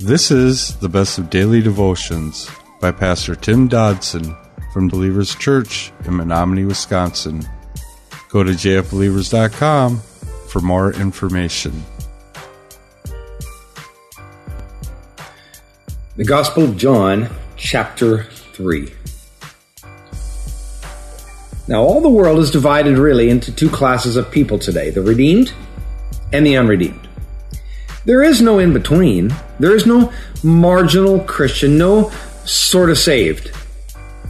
This is the best of daily devotions by Pastor Tim Dodson from Believers Church in Menominee, Wisconsin. Go to jfbelievers.com for more information. The Gospel of John, chapter 3. Now, all the world is divided really into two classes of people today the redeemed and the unredeemed. There is no in between. There is no marginal Christian, no sort of saved.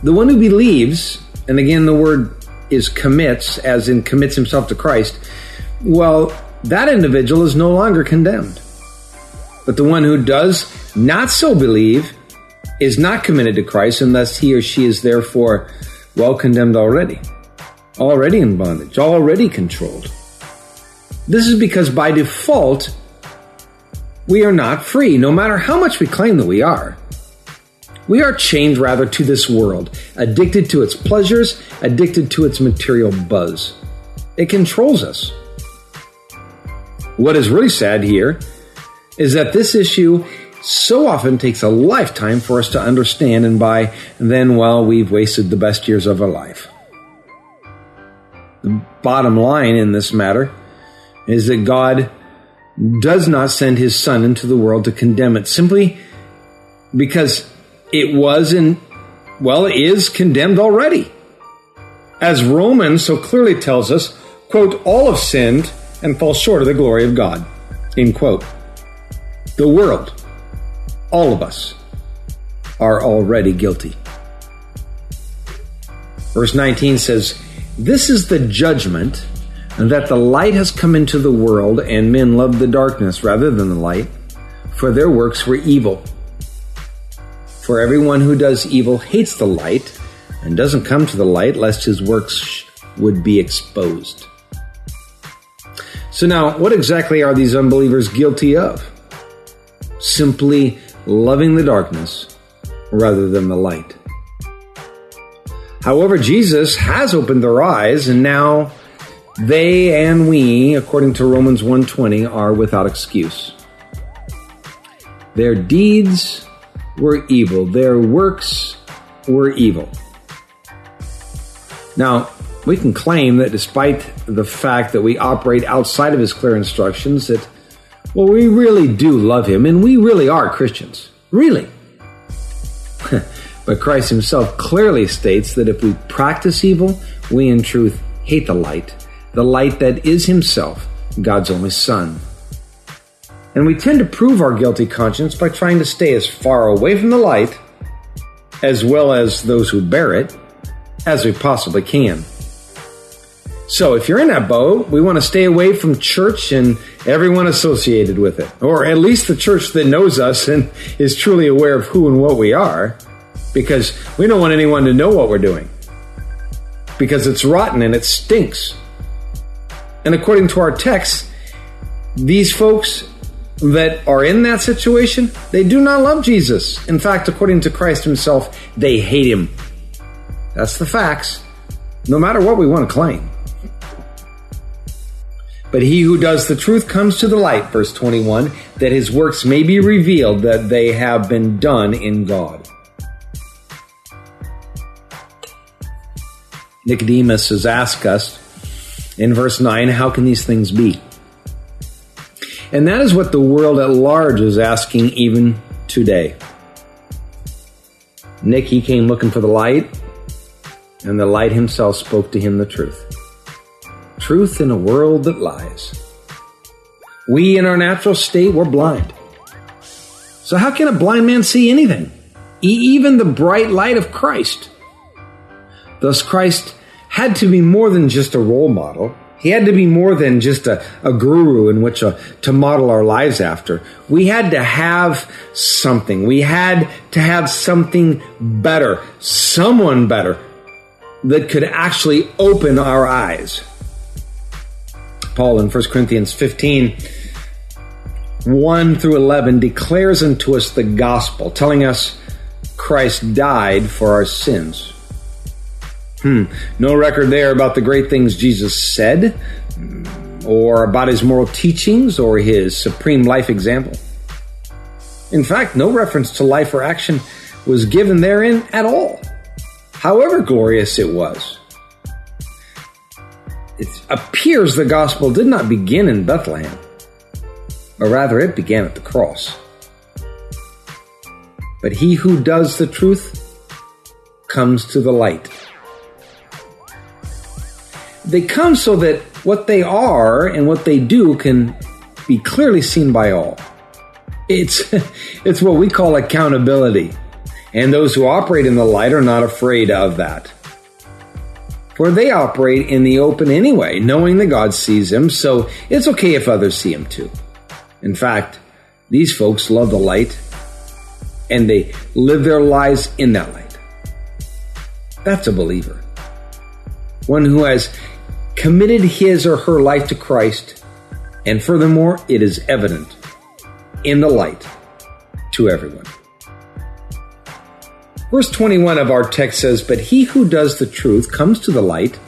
The one who believes, and again the word is commits, as in commits himself to Christ, well, that individual is no longer condemned. But the one who does not so believe is not committed to Christ, unless he or she is therefore well condemned already, already in bondage, already controlled. This is because by default, we are not free, no matter how much we claim that we are. We are chained rather to this world, addicted to its pleasures, addicted to its material buzz. It controls us. What is really sad here is that this issue so often takes a lifetime for us to understand, and by then, well, we've wasted the best years of our life. The bottom line in this matter is that God does not send his son into the world to condemn it simply because it was and well is condemned already. As romans so clearly tells us quote all have sinned and fall short of the glory of god end quote. The world all of us are already guilty. Verse 19 says this is the judgment that the light has come into the world, and men loved the darkness rather than the light, for their works were evil. For everyone who does evil hates the light, and doesn't come to the light, lest his works would be exposed. So, now, what exactly are these unbelievers guilty of? Simply loving the darkness rather than the light. However, Jesus has opened their eyes, and now they and we, according to Romans 1:20, are without excuse. Their deeds were evil, their works were evil. Now, we can claim that despite the fact that we operate outside of his clear instructions, that, well, we really do love him and we really are Christians. Really. but Christ himself clearly states that if we practice evil, we in truth hate the light the light that is Himself, God's only Son. And we tend to prove our guilty conscience by trying to stay as far away from the light, as well as those who bear it, as we possibly can. So if you're in that boat, we want to stay away from church and everyone associated with it, or at least the church that knows us and is truly aware of who and what we are, because we don't want anyone to know what we're doing. Because it's rotten and it stinks. And according to our text, these folks that are in that situation, they do not love Jesus. In fact, according to Christ himself, they hate him. That's the facts, no matter what we want to claim. But he who does the truth comes to the light, verse 21, that his works may be revealed that they have been done in God. Nicodemus has asked us, in verse 9, how can these things be? And that is what the world at large is asking even today. Nick, he came looking for the light, and the light himself spoke to him the truth. Truth in a world that lies. We, in our natural state, were blind. So, how can a blind man see anything? Even the bright light of Christ. Thus, Christ had to be more than just a role model. He had to be more than just a, a guru in which a, uh, to model our lives after. We had to have something. We had to have something better, someone better that could actually open our eyes. Paul in 1 Corinthians 15, 1 through 11 declares unto us the gospel, telling us Christ died for our sins Hmm. No record there about the great things Jesus said, or about his moral teachings, or his supreme life example. In fact, no reference to life or action was given therein at all, however glorious it was. It appears the gospel did not begin in Bethlehem, or rather, it began at the cross. But he who does the truth comes to the light. They come so that what they are and what they do can be clearly seen by all. It's, it's what we call accountability. And those who operate in the light are not afraid of that. For they operate in the open anyway, knowing that God sees them, so it's okay if others see them too. In fact, these folks love the light and they live their lives in that light. That's a believer. One who has committed his or her life to Christ, and furthermore, it is evident in the light to everyone. Verse 21 of our text says, But he who does the truth comes to the light,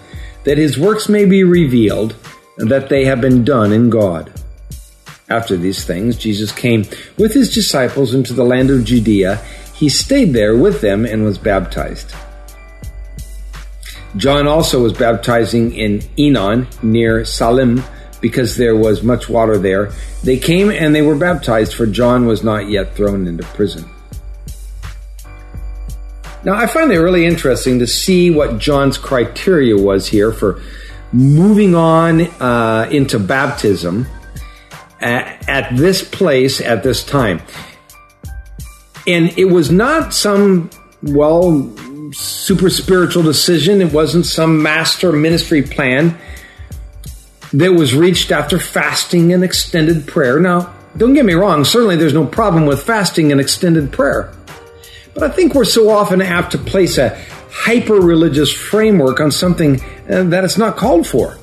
that his works may be revealed, and that they have been done in God. After these things, Jesus came with his disciples into the land of Judea. He stayed there with them and was baptized. John also was baptizing in Enon near Salim because there was much water there. They came and they were baptized, for John was not yet thrown into prison. Now, I find it really interesting to see what John's criteria was here for moving on uh, into baptism at, at this place at this time. And it was not some, well, super spiritual decision. It wasn't some master ministry plan that was reached after fasting and extended prayer. Now, don't get me wrong, certainly there's no problem with fasting and extended prayer. But I think we're so often apt to place a hyper religious framework on something uh, that it's not called for.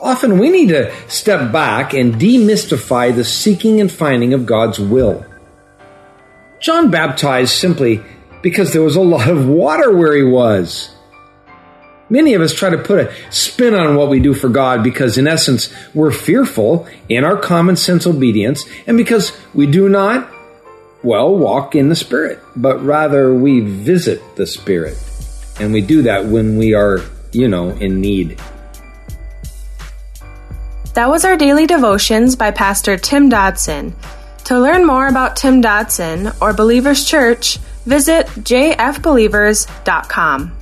Often we need to step back and demystify the seeking and finding of God's will. John baptized simply because there was a lot of water where he was. Many of us try to put a spin on what we do for God because, in essence, we're fearful in our common sense obedience and because we do not, well, walk in the Spirit, but rather we visit the Spirit. And we do that when we are, you know, in need. That was our daily devotions by Pastor Tim Dodson. To learn more about Tim Dodson or Believers Church, visit jfbelievers.com.